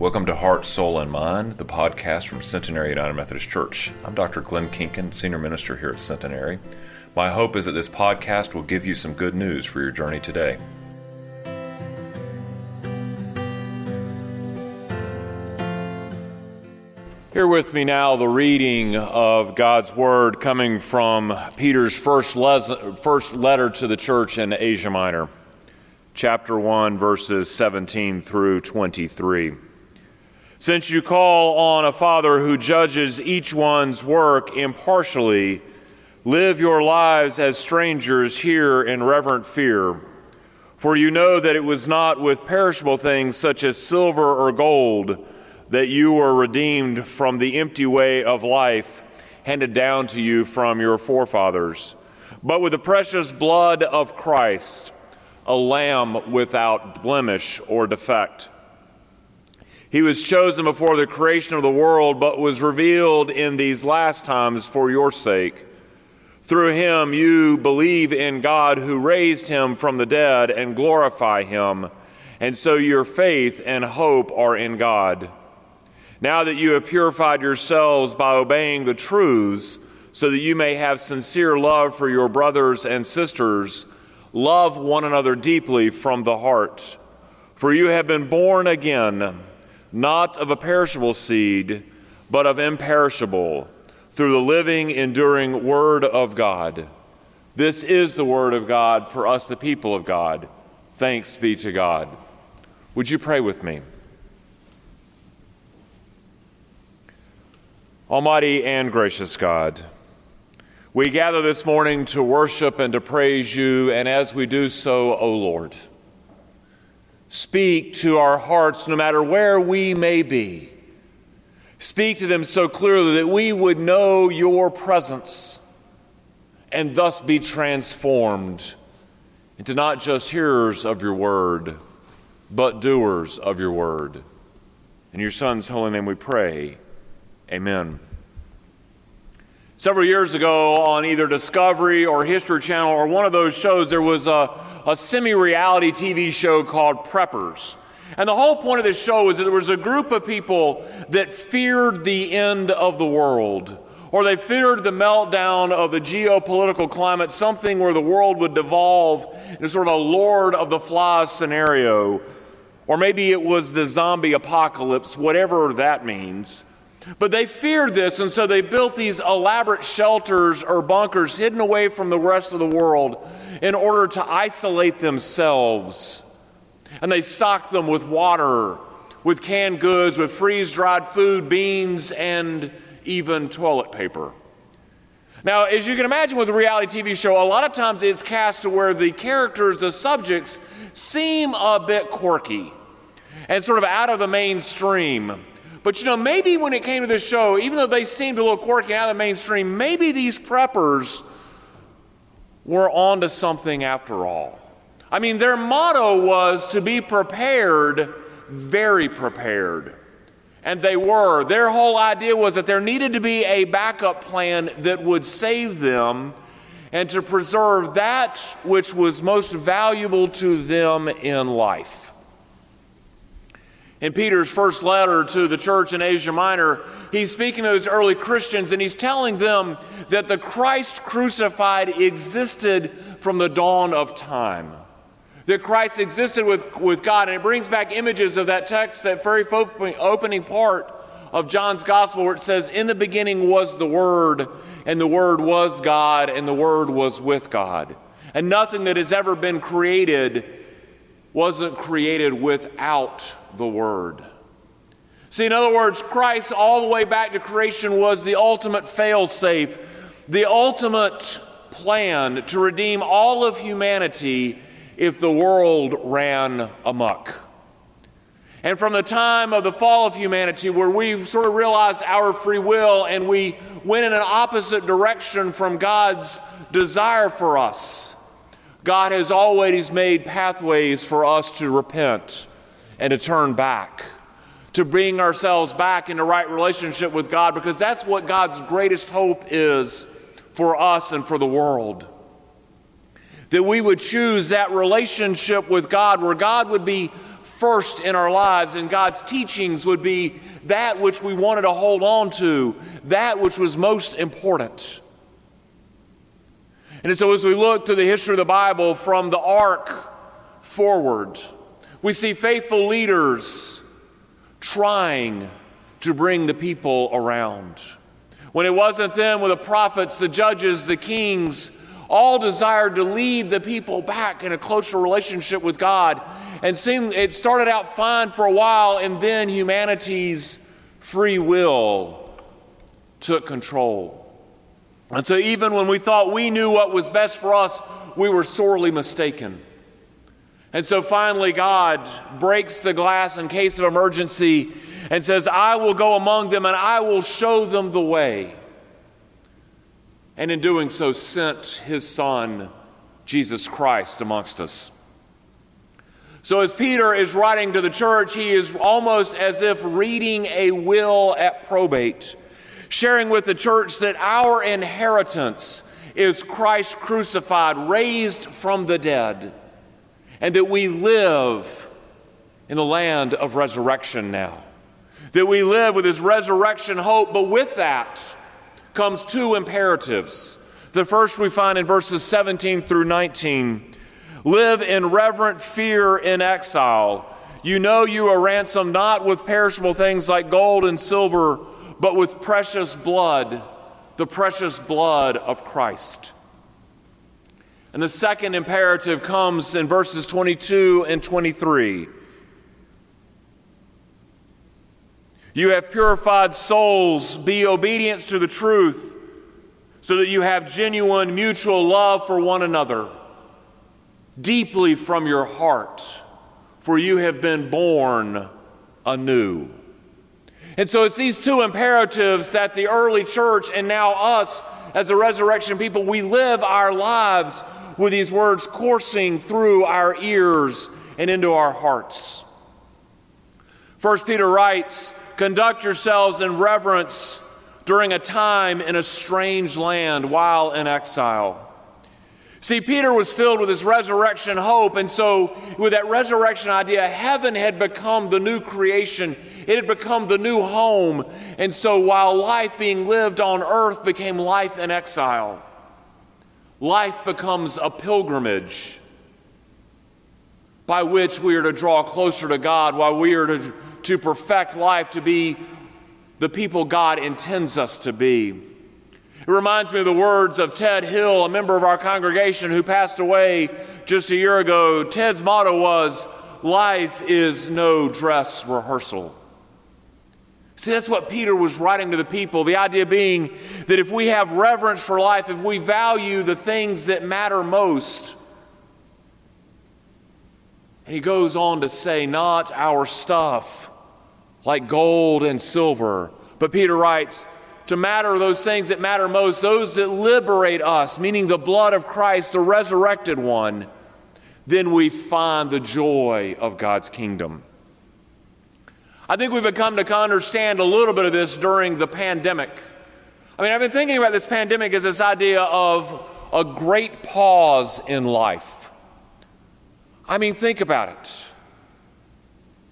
Welcome to Heart, Soul, and Mind, the podcast from Centenary United Methodist Church. I'm Dr. Glenn Kinkin, Senior Minister here at Centenary. My hope is that this podcast will give you some good news for your journey today. Here with me now, the reading of God's Word coming from Peter's first, first letter to the church in Asia Minor, chapter 1, verses 17 through 23. Since you call on a Father who judges each one's work impartially, live your lives as strangers here in reverent fear. For you know that it was not with perishable things such as silver or gold that you were redeemed from the empty way of life handed down to you from your forefathers, but with the precious blood of Christ, a lamb without blemish or defect. He was chosen before the creation of the world, but was revealed in these last times for your sake. Through him, you believe in God who raised him from the dead and glorify him, and so your faith and hope are in God. Now that you have purified yourselves by obeying the truths, so that you may have sincere love for your brothers and sisters, love one another deeply from the heart. For you have been born again not of a perishable seed, but of imperishable, through the living, enduring Word of God. This is the Word of God for us, the people of God. Thanks be to God. Would you pray with me? Almighty and gracious God, we gather this morning to worship and to praise you, and as we do so, O Lord, Speak to our hearts no matter where we may be. Speak to them so clearly that we would know your presence and thus be transformed into not just hearers of your word, but doers of your word. In your Son's holy name we pray. Amen. Several years ago on either Discovery or History Channel or one of those shows, there was a, a semi reality TV show called Preppers. And the whole point of this show was that there was a group of people that feared the end of the world, or they feared the meltdown of the geopolitical climate, something where the world would devolve into sort of a Lord of the Flies scenario. Or maybe it was the zombie apocalypse, whatever that means. But they feared this, and so they built these elaborate shelters or bunkers hidden away from the rest of the world in order to isolate themselves. And they stocked them with water, with canned goods, with freeze dried food, beans, and even toilet paper. Now, as you can imagine with a reality TV show, a lot of times it's cast to where the characters, the subjects, seem a bit quirky and sort of out of the mainstream. But you know, maybe when it came to this show, even though they seemed a little quirky out of the mainstream, maybe these preppers were onto something after all. I mean, their motto was to be prepared, very prepared. And they were. Their whole idea was that there needed to be a backup plan that would save them and to preserve that which was most valuable to them in life. In Peter's first letter to the church in Asia Minor, he's speaking to those early Christians and he's telling them that the Christ crucified existed from the dawn of time. That Christ existed with, with God. And it brings back images of that text, that very opening part of John's gospel, where it says, In the beginning was the Word, and the Word was God, and the Word was with God. And nothing that has ever been created wasn't created without the Word. See, in other words, Christ, all the way back to creation, was the ultimate failsafe, the ultimate plan to redeem all of humanity if the world ran amuck. And from the time of the fall of humanity, where we sort of realized our free will and we went in an opposite direction from God's desire for us, God has always made pathways for us to repent and to turn back, to bring ourselves back into right relationship with God, because that's what God's greatest hope is for us and for the world. That we would choose that relationship with God where God would be first in our lives, and God's teachings would be that which we wanted to hold on to, that which was most important. And so, as we look through the history of the Bible from the ark forward, we see faithful leaders trying to bring the people around. When it wasn't them, with the prophets, the judges, the kings, all desired to lead the people back in a closer relationship with God. And seemed, it started out fine for a while, and then humanity's free will took control. And so, even when we thought we knew what was best for us, we were sorely mistaken. And so, finally, God breaks the glass in case of emergency and says, I will go among them and I will show them the way. And in doing so, sent his Son, Jesus Christ, amongst us. So, as Peter is writing to the church, he is almost as if reading a will at probate sharing with the church that our inheritance is Christ crucified, raised from the dead, and that we live in the land of resurrection now. That we live with his resurrection hope, but with that comes two imperatives. The first we find in verses 17 through 19 live in reverent fear in exile. You know you are ransomed not with perishable things like gold and silver but with precious blood, the precious blood of Christ. And the second imperative comes in verses 22 and 23. You have purified souls, be obedient to the truth, so that you have genuine mutual love for one another, deeply from your heart, for you have been born anew. And so it's these two imperatives that the early church and now us as the resurrection people, we live our lives with these words coursing through our ears and into our hearts. First Peter writes, conduct yourselves in reverence during a time in a strange land while in exile. See, Peter was filled with his resurrection hope, and so with that resurrection idea, heaven had become the new creation. It had become the new home. And so while life being lived on earth became life in exile, life becomes a pilgrimage by which we are to draw closer to God, while we are to, to perfect life to be the people God intends us to be. It reminds me of the words of Ted Hill, a member of our congregation who passed away just a year ago. Ted's motto was, Life is no dress rehearsal. See, that's what Peter was writing to the people. The idea being that if we have reverence for life, if we value the things that matter most, and he goes on to say, not our stuff like gold and silver, but Peter writes, to matter those things that matter most, those that liberate us, meaning the blood of Christ, the resurrected one, then we find the joy of God's kingdom. I think we've become to understand a little bit of this during the pandemic. I mean, I've been thinking about this pandemic as this idea of a great pause in life. I mean, think about it.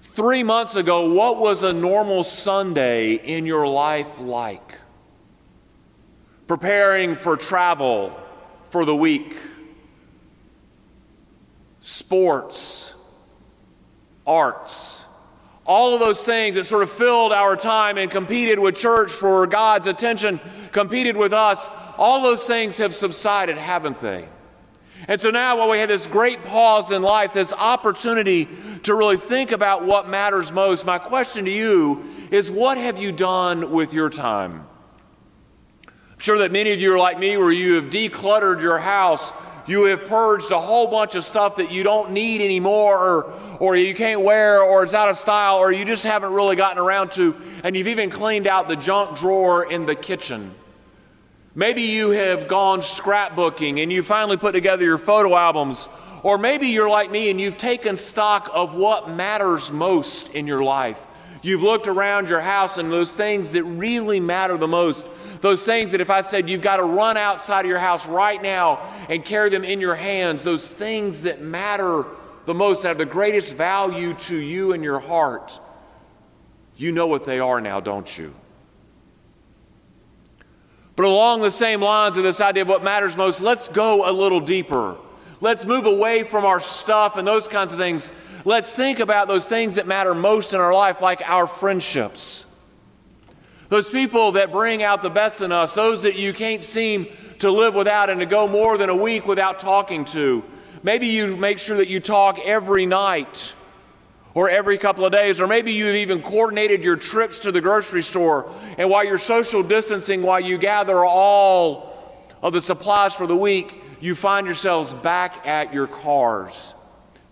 Three months ago, what was a normal Sunday in your life like? preparing for travel for the week, sports, arts, all of those things that sort of filled our time and competed with church for God's attention, competed with us, all those things have subsided, haven't they? And so now, while we have this great pause in life, this opportunity to really think about what matters most, my question to you is what have you done with your time? I'm sure that many of you are like me, where you have decluttered your house. You have purged a whole bunch of stuff that you don't need anymore, or, or you can't wear, or it's out of style, or you just haven't really gotten around to. And you've even cleaned out the junk drawer in the kitchen. Maybe you have gone scrapbooking and you finally put together your photo albums. Or maybe you're like me and you've taken stock of what matters most in your life. You've looked around your house and those things that really matter the most those things that if I said you've got to run outside of your house right now and carry them in your hands, those things that matter the most, that have the greatest value to you and your heart, you know what they are now, don't you? But along the same lines of this idea of what matters most, let's go a little deeper. Let's move away from our stuff and those kinds of things. Let's think about those things that matter most in our life, like our friendships. Those people that bring out the best in us, those that you can't seem to live without and to go more than a week without talking to. Maybe you make sure that you talk every night or every couple of days, or maybe you've even coordinated your trips to the grocery store. And while you're social distancing, while you gather all of the supplies for the week, you find yourselves back at your cars,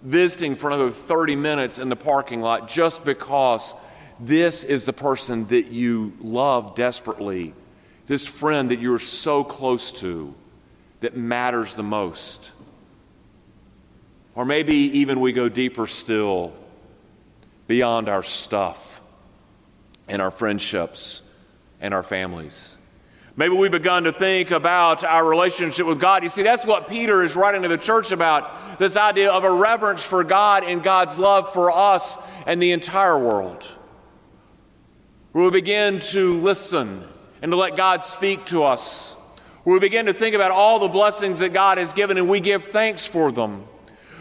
visiting for another 30 minutes in the parking lot just because this is the person that you love desperately, this friend that you're so close to that matters the most. Or maybe even we go deeper still beyond our stuff and our friendships and our families. Maybe we've begun to think about our relationship with God. You see, that's what Peter is writing to the church about this idea of a reverence for God and God's love for us and the entire world. Where we begin to listen and to let God speak to us. Where we begin to think about all the blessings that God has given and we give thanks for them.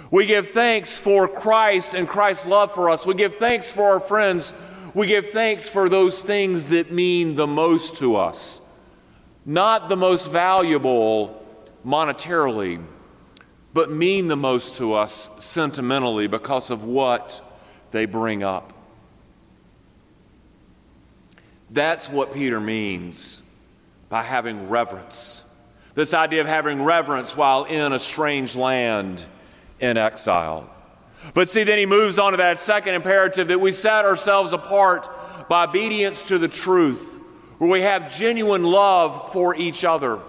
We give thanks for Christ and Christ's love for us. We give thanks for our friends. We give thanks for those things that mean the most to us. Not the most valuable monetarily, but mean the most to us sentimentally because of what they bring up. That's what Peter means by having reverence. This idea of having reverence while in a strange land in exile. But see, then he moves on to that second imperative that we set ourselves apart by obedience to the truth, where we have genuine love for each other.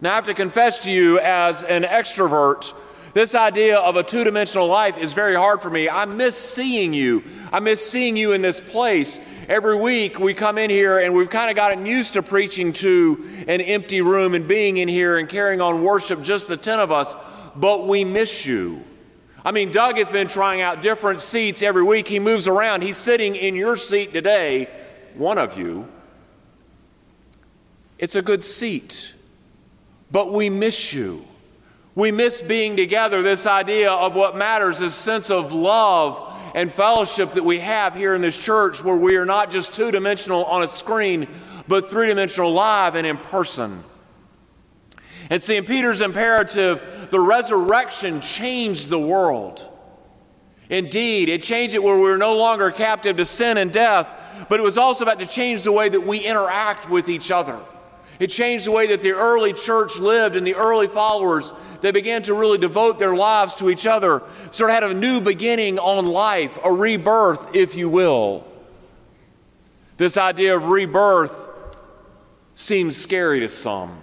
Now, I have to confess to you, as an extrovert, this idea of a two dimensional life is very hard for me. I miss seeing you. I miss seeing you in this place. Every week we come in here and we've kind of gotten used to preaching to an empty room and being in here and carrying on worship, just the 10 of us but we miss you. I mean, Doug has been trying out different seats every week. He moves around. He's sitting in your seat today, one of you. It's a good seat, but we miss you. We miss being together. This idea of what matters, this sense of love and fellowship that we have here in this church, where we are not just two dimensional on a screen, but three dimensional live and in person. And see, in Peter's imperative, the resurrection changed the world. Indeed, it changed it where we were no longer captive to sin and death, but it was also about to change the way that we interact with each other. It changed the way that the early church lived and the early followers. They began to really devote their lives to each other, sort of had a new beginning on life, a rebirth, if you will. This idea of rebirth seems scary to some.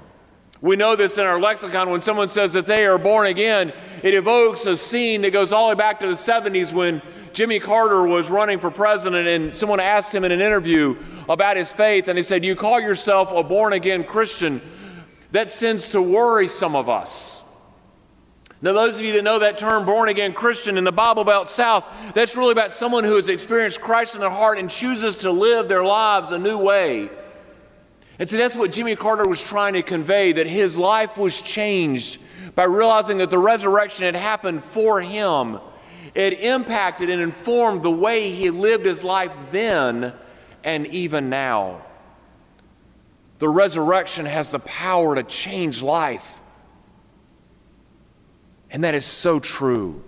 We know this in our lexicon when someone says that they are born again, it evokes a scene that goes all the way back to the 70s when Jimmy Carter was running for president and someone asked him in an interview about his faith and he said, You call yourself a born again Christian. That sends to worry some of us. Now, those of you that know that term, born again Christian, in the Bible Belt South, that's really about someone who has experienced Christ in their heart and chooses to live their lives a new way. And so that's what Jimmy Carter was trying to convey that his life was changed by realizing that the resurrection had happened for him. It impacted and informed the way he lived his life then and even now. The resurrection has the power to change life. And that is so true.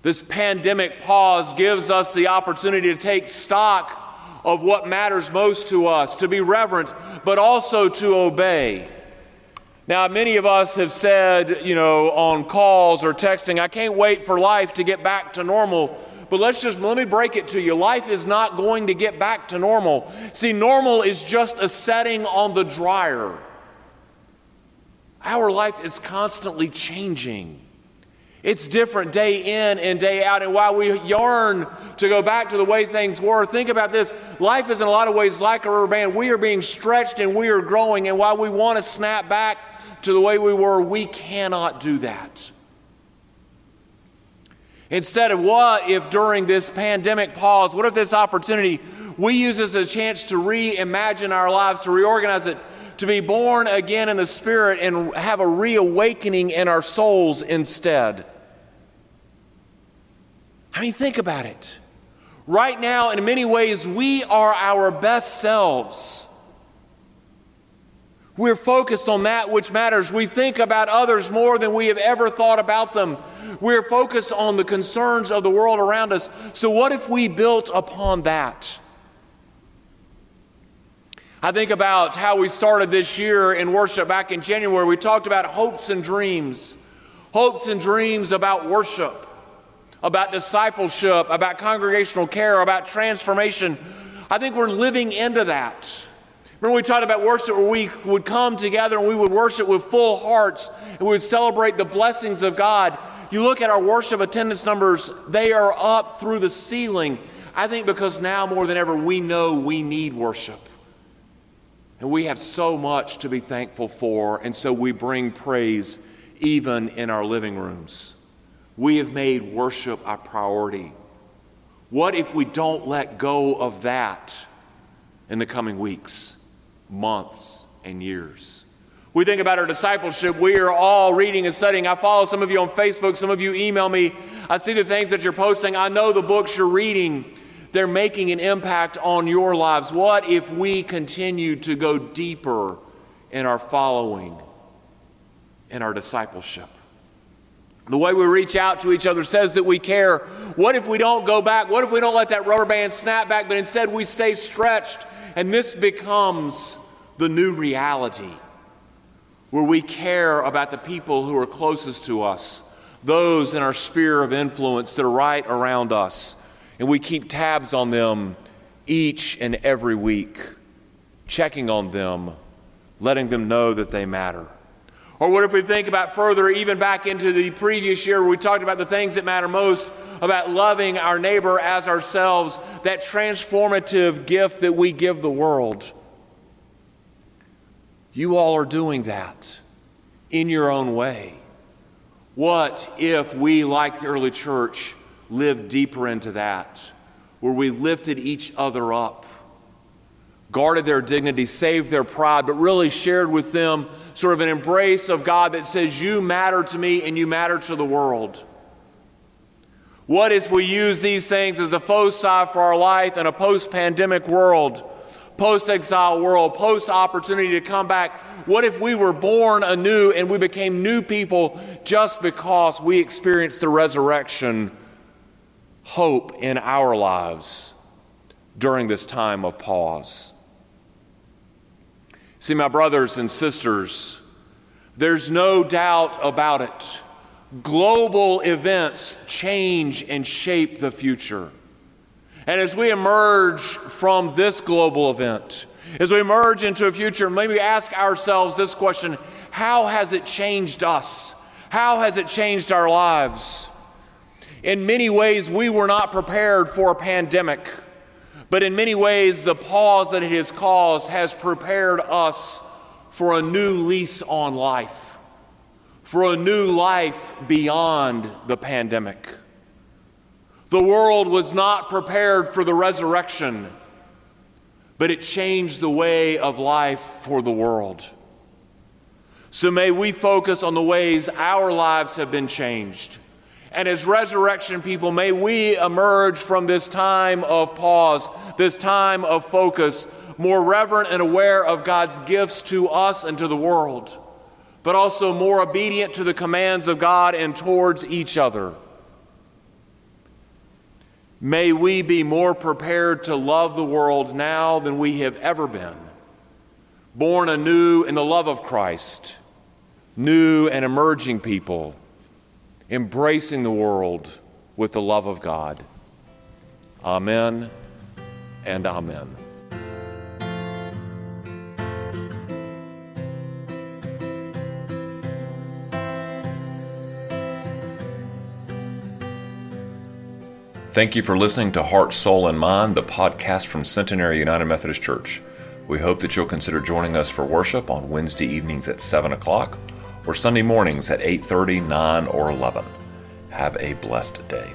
This pandemic pause gives us the opportunity to take stock of what matters most to us, to be reverent, but also to obey. Now, many of us have said, you know, on calls or texting, I can't wait for life to get back to normal. But let's just, let me break it to you. Life is not going to get back to normal. See, normal is just a setting on the dryer. Our life is constantly changing. It's different day in and day out. And while we yearn to go back to the way things were, think about this. Life is in a lot of ways like a rubber band. We are being stretched and we are growing. And while we want to snap back to the way we were, we cannot do that. Instead of what if during this pandemic pause, what if this opportunity we use as a chance to reimagine our lives, to reorganize it, to be born again in the Spirit and have a reawakening in our souls instead? I mean, think about it. Right now, in many ways, we are our best selves. We're focused on that which matters. We think about others more than we have ever thought about them. We're focused on the concerns of the world around us. So, what if we built upon that? I think about how we started this year in worship back in January. We talked about hopes and dreams, hopes and dreams about worship, about discipleship, about congregational care, about transformation. I think we're living into that. Remember, we talked about worship where we would come together and we would worship with full hearts and we would celebrate the blessings of God. You look at our worship attendance numbers, they are up through the ceiling. I think because now more than ever, we know we need worship. And we have so much to be thankful for, and so we bring praise even in our living rooms. We have made worship a priority. What if we don't let go of that in the coming weeks, months, and years? We think about our discipleship. We are all reading and studying. I follow some of you on Facebook, some of you email me. I see the things that you're posting. I know the books you're reading they're making an impact on your lives. What if we continue to go deeper in our following, in our discipleship? The way we reach out to each other says that we care. What if we don't go back? What if we don't let that rubber band snap back, but instead we stay stretched and this becomes the new reality where we care about the people who are closest to us, those in our sphere of influence that are right around us? And we keep tabs on them each and every week, checking on them, letting them know that they matter. Or what if we think about further, even back into the previous year, where we talked about the things that matter most, about loving our neighbor as ourselves, that transformative gift that we give the world. You all are doing that in your own way. What if we, like the early church, lived deeper into that, where we lifted each other up, guarded their dignity, saved their pride, but really shared with them sort of an embrace of God that says, You matter to me and you matter to the world. What if we use these things as a foci for our life in a post pandemic world, post exile world, post opportunity to come back? What if we were born anew and we became new people just because we experienced the resurrection hope in our lives during this time of pause. See, my brothers and sisters, there's no doubt about it. Global events change and shape the future. And as we emerge from this global event, as we emerge into a future, maybe ask ourselves this question How has it changed us? How has it changed our lives? In many ways, we were not prepared for a pandemic, but in many ways, the pause that it has caused has prepared us for a new lease on life, for a new life beyond the pandemic. The world was not prepared for the resurrection, but it changed the way of life for the world. So may we focus on the ways our lives have been changed and as resurrection people, may we emerge from this time of pause, this time of focus, more reverent and aware of God's gifts to us and to the world, but also more obedient to the commands of God and towards each other. May we be more prepared to love the world now than we have ever been, born anew in the love of Christ, new and emerging people embracing the world with the love of God. Amen and amen. Thank you for listening to Heart, Soul, and Mind, the podcast from Centenary United Methodist Church. We hope that you'll consider joining us for worship on Wednesday evenings at 7 o'clock or Sunday mornings at 8:30, 9, or 11. Have a blessed day.